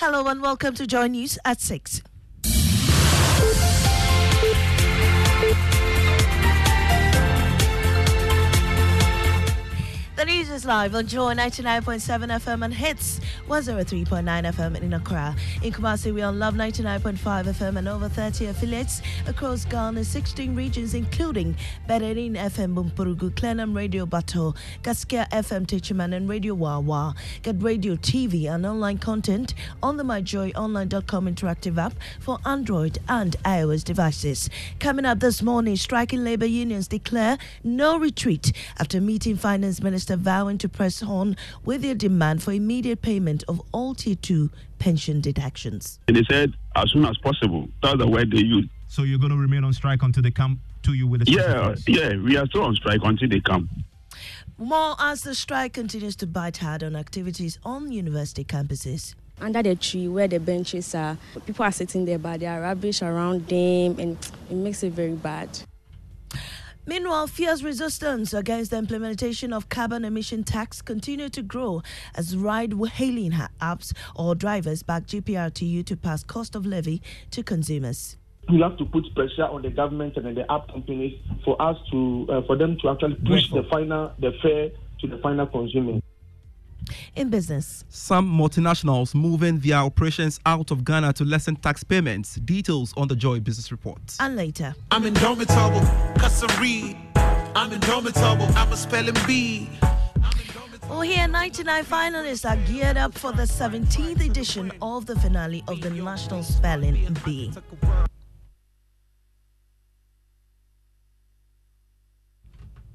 Hello and welcome to Joy News at 6. On Joy 99.7 FM and Hits 103.9 FM in Accra. In Kumasi, we are on Love 99.5 FM and over 30 affiliates across Ghana's 16 regions, including Bererin FM Bunkpurugu, Clenham Radio Bato, Gaskia FM Techiman, and Radio Wawa. Get radio, TV, and online content on the MyJoyOnline.com interactive app for Android and iOS devices. Coming up this morning, striking labor unions declare no retreat after meeting Finance Minister vowing to press on with their demand for immediate payment of all Tier 2 pension deductions. And they said as soon as possible. That's the word they used. So you're going to remain on strike until they come to you with a Yeah, yeah, we are still on strike until they come. More as the strike continues to bite hard on activities on university campuses. under the tree where the benches are. People are sitting there, but there are rubbish around them, and it makes it very bad. Meanwhile, fierce resistance against the implementation of carbon emission tax continue to grow as ride-hailing apps or drivers back GPRTU to pass cost of levy to consumers. we have to put pressure on the government and the app companies for us to uh, for them to actually push the final the fare to the final consumer. In business, Some multinationals moving their operations out of Ghana to lessen tax payments. Details on the Joy Business Report. and later. I'm indomitable, cause I read. I'm indomitable, I'm a spelling bee. Well, here 99 finalists are geared up for the 17th edition of the finale of the National Spelling Bee.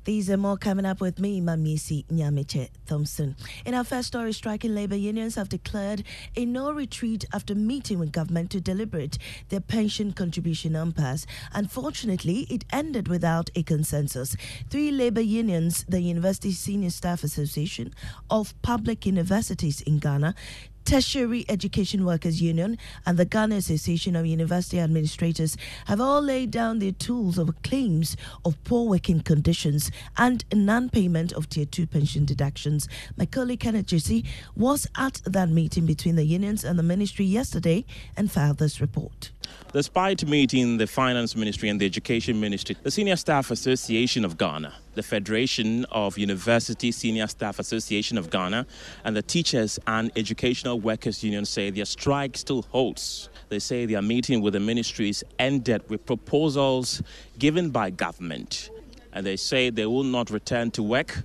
These are more coming up with me, Mamisi Nyamiche Thompson. In our first story, striking labor unions have declared a no retreat after meeting with government to deliberate their pension contribution impasse. Unfortunately, it ended without a consensus. Three labor unions, the University Senior Staff Association of Public Universities in Ghana, Tertiary Education Workers Union and the Ghana Association of University Administrators have all laid down their tools of claims of poor working conditions and non payment of Tier 2 pension deductions. My colleague Kenneth Jesse was at that meeting between the unions and the ministry yesterday and filed this report. Despite meeting the Finance Ministry and the Education Ministry, the Senior Staff Association of Ghana, the Federation of University Senior Staff Association of Ghana, and the Teachers and Educational Workers Union say their strike still holds. They say their meeting with the ministries ended with proposals given by government, and they say they will not return to work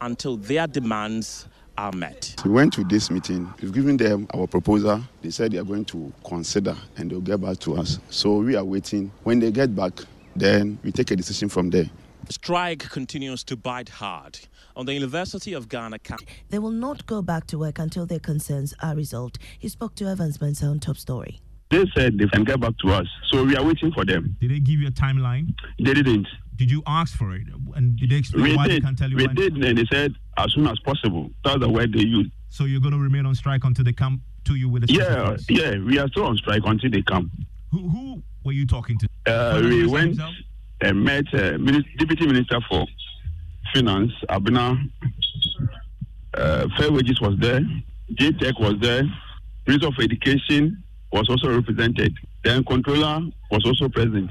until their demands are met. We went to this meeting. We've given them our proposal. They said they are going to consider and they'll get back to us. So we are waiting. When they get back, then we take a decision from there. Strike continues to bite hard. On the University of Ghana campus, They will not go back to work until their concerns are resolved. He spoke to Evans Mensah on Top Story. They said they can get back to us. So we are waiting for them. Did they give you a timeline? They didn't. Did you ask for it? And did they explain We why did. they can't tell you we when? did, and they said as soon as possible. That's the word they used. So you're going to remain on strike until they come to you with a Yeah, yeah, we are still on strike until they come. Who, who were you talking to? Uh, we went himself? And met uh, Minis- Deputy Minister for Finance, Abena. Uh, Fair Wages was there. GTEC was there. Minister of Education was also represented. Then Controller was also present.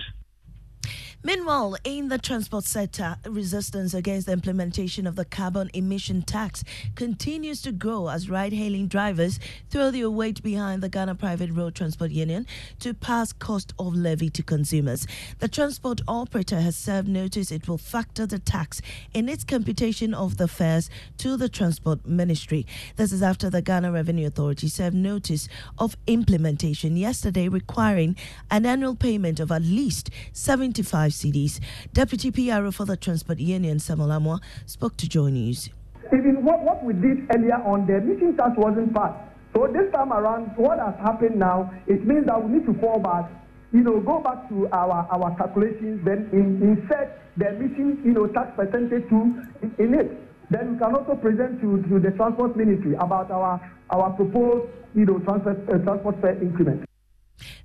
Meanwhile, in the transport sector, resistance against the implementation of the carbon emission tax continues to grow as ride hailing drivers throw their weight behind the Ghana Private Road Transport Union to pass cost of levy to consumers. The transport operator has served notice it will factor the tax in its computation of the fares to the Transport Ministry. This is after the Ghana Revenue Authority served notice of implementation yesterday requiring an annual payment of at least 75 cedis. Deputy PRO for the Transport Union, Samuel Amwa, spoke to Joy News. Even what, what we did earlier on, the meeting tax wasn't passed. So this time around, what has happened now, it means that we need to fall back, you know, go back to our, our calculations, then in, insert the meeting, you know, tax percentage to in, in it. Then we can also present to, to the transport ministry about our, our proposed, you know, transfer, uh, transport fare increment.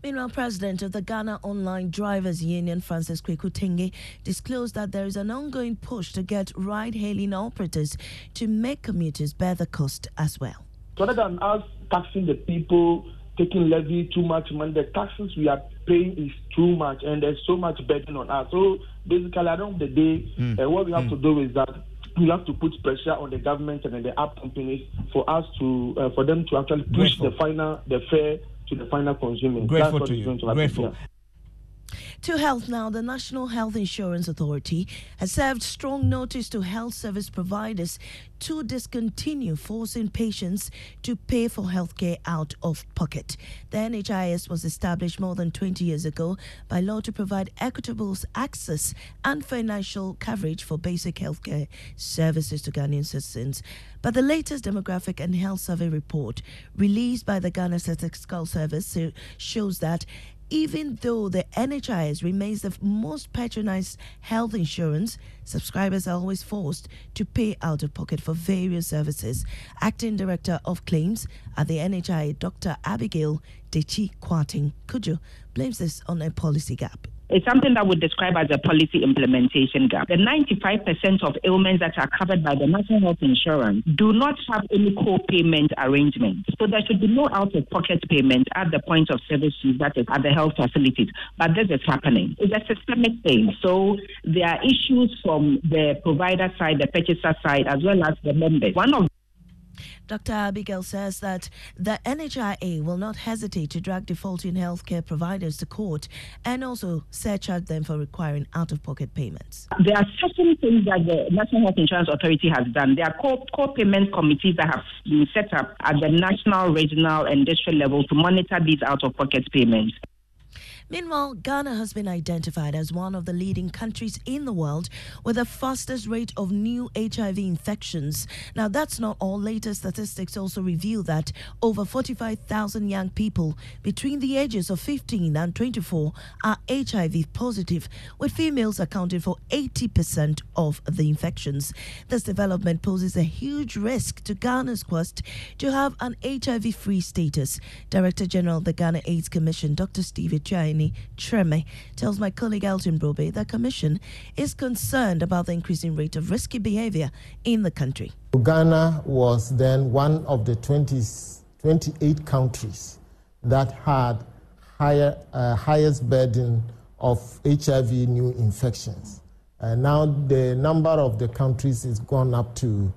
Meanwhile, President of the Ghana Online Drivers Union, Francis Kweku Tenge, disclosed that there is an ongoing push to get ride hailing operators to make commuters bear the cost as well. Rather than us taxing the people, taking levy too much money, the taxes we are paying is too much and there's so much burden on us. So basically, at the end of the day, mm. uh, what we have mm. to do is that we have to put pressure on the government and the app companies for us to uh, for them to actually push Grateful. the final the fare to the final consumer. Grateful to you. To Grateful. To health now, the National Health Insurance Authority has served strong notice to health service providers to discontinue forcing patients to pay for healthcare out of pocket. The NHIS was established more than 20 years ago by law to provide equitable access and financial coverage for basic healthcare services to Ghanaian citizens. But the latest demographic and health survey report released by the Ghana Statistical Service uh, shows that even though the NHIS remains the most patronized health insurance, subscribers are always forced to pay out of pocket for various services. Acting Director of Claims at the NHI, Dr. Abigail Dechi Kwating Kuju, blames this on a policy gap. It's something that we describe as a policy implementation gap. The 95% of ailments that are covered by the National Health Insurance do not have any co-payment arrangement. So there should be no out-of-pocket payment at the point of service that is at the health facilities. But this is happening. It's a systemic thing. So there are issues from the provider side, the purchaser side, as well as the members. One of Dr. Abigail says that the NHIA will not hesitate to drag defaulting healthcare providers to court and also surcharge them for requiring out of pocket payments. There are certain things that the National Health Insurance Authority has done. There are core, co-payment committees that have been set up at the national, regional, and district level to monitor these out of pocket payments. Meanwhile, Ghana has been identified as one of the leading countries in the world with the fastest rate of new HIV infections. Now, that's not all. Later statistics also reveal that over 45,000 young people between the ages of 15 and 24 are HIV positive, with females accounting for 80% of the infections. This development poses a huge risk to Ghana's quest to have an HIV free status. Director General of the Ghana AIDS Commission, Dr. Steve Chai, Treme tells my colleague Elton Brobbey the Commission is concerned about the increasing rate of risky behavior in the country. Ghana was then one of the 20, 28 countries that had higher, uh, highest burden of HIV new infections. Uh, now the number of the countries is gone up to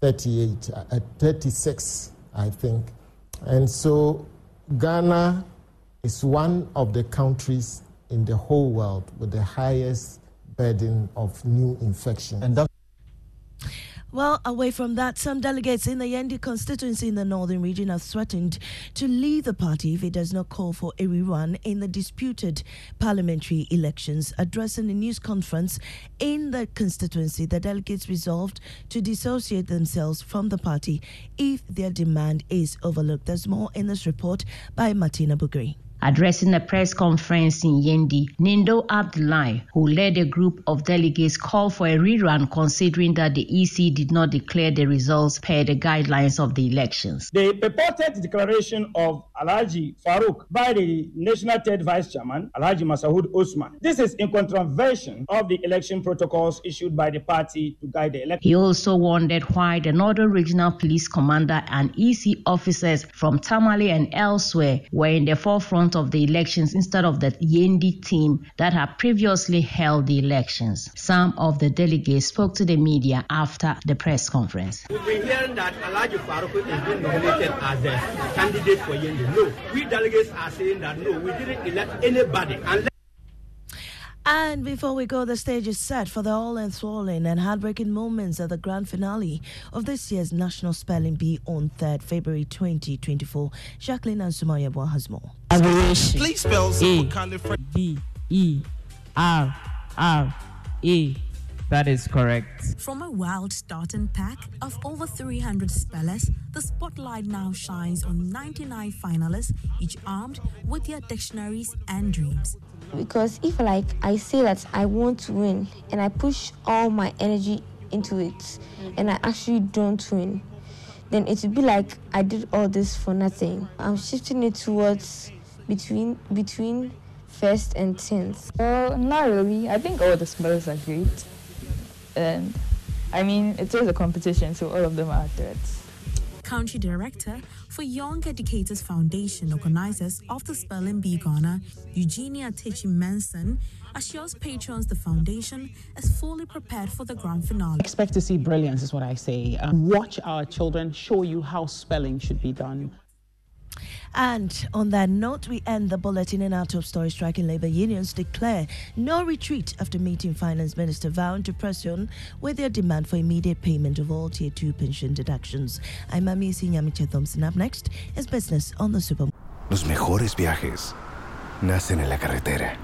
38, uh, 36, I think. And so Ghana is one of the countries in the whole world with the highest burden of new infection. And well, away from that, some delegates in the Yendi constituency in the northern region have threatened to leave the party if it does not call for a rerun in the disputed parliamentary elections. Addressing a news conference in the constituency, the delegates resolved to dissociate themselves from the party if their demand is overlooked. There's more in this report by Martina Bugri. Addressing a press conference in Yendi, Nindo Abdullahi, who led a group of delegates, called for a rerun considering that the EC did not declare the results per the guidelines of the elections. The purported declaration of Alhaji Farouk by the National Third Vice Chairman, Alhaji Masahood Osman. This is in contravention of the election protocols issued by the party to guide the election. He also wondered why the Northern Regional Police Commander and EC officers from Tamale and elsewhere were in the forefront account of the elections instead of the Yendi team that had previously held the elections. Some of the delegates spoke to the media after the press conference. We've been hearing that Alhaji Farouk is being nominated as a candidate for Yendi. No, we delegates are saying that no, we didn't elect anybody. And And before we go, the stage is set for the all enthralling and heartbreaking moments of the grand finale of this year's National Spelling Bee on 3rd February 2024. Jacqueline and Sumaya has more. Please spell A B E R R A. That is correct. From a wild starting pack of over 300 spellers, the spotlight now shines on 99 finalists, each armed with their dictionaries and dreams. because if like I say that I want to win and I push all my energy into it and I actually don't win, then it would be like I did all this for nothing. I'm shifting it towards between between first and tenth. Well, not really. I think all the spellers are great. And I mean, it is a competition, so all of them are threats. Country Director for Young Educators Foundation organizers of the Spelling Bee Ghana, Eugenia Tachie-Menson, assures patrons the foundation is fully prepared for the grand finale. Expect to see brilliance, is what I say. Um, watch our children show you how spelling should be done. And on that note, we end the bulletin and our top story striking labor unions declare no retreat after meeting Finance Minister vowing to press on with their demand for immediate payment of all Tier 2 pension deductions. I'm Amisi Nyamiche Thompson. Up next is business on the Super. Los mejores viajes nacen en la carretera.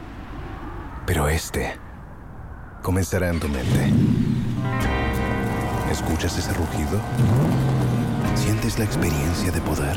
Pero este comenzará en tu mente. ¿Escuchas ese rugido? ¿Sientes la experiencia de poder?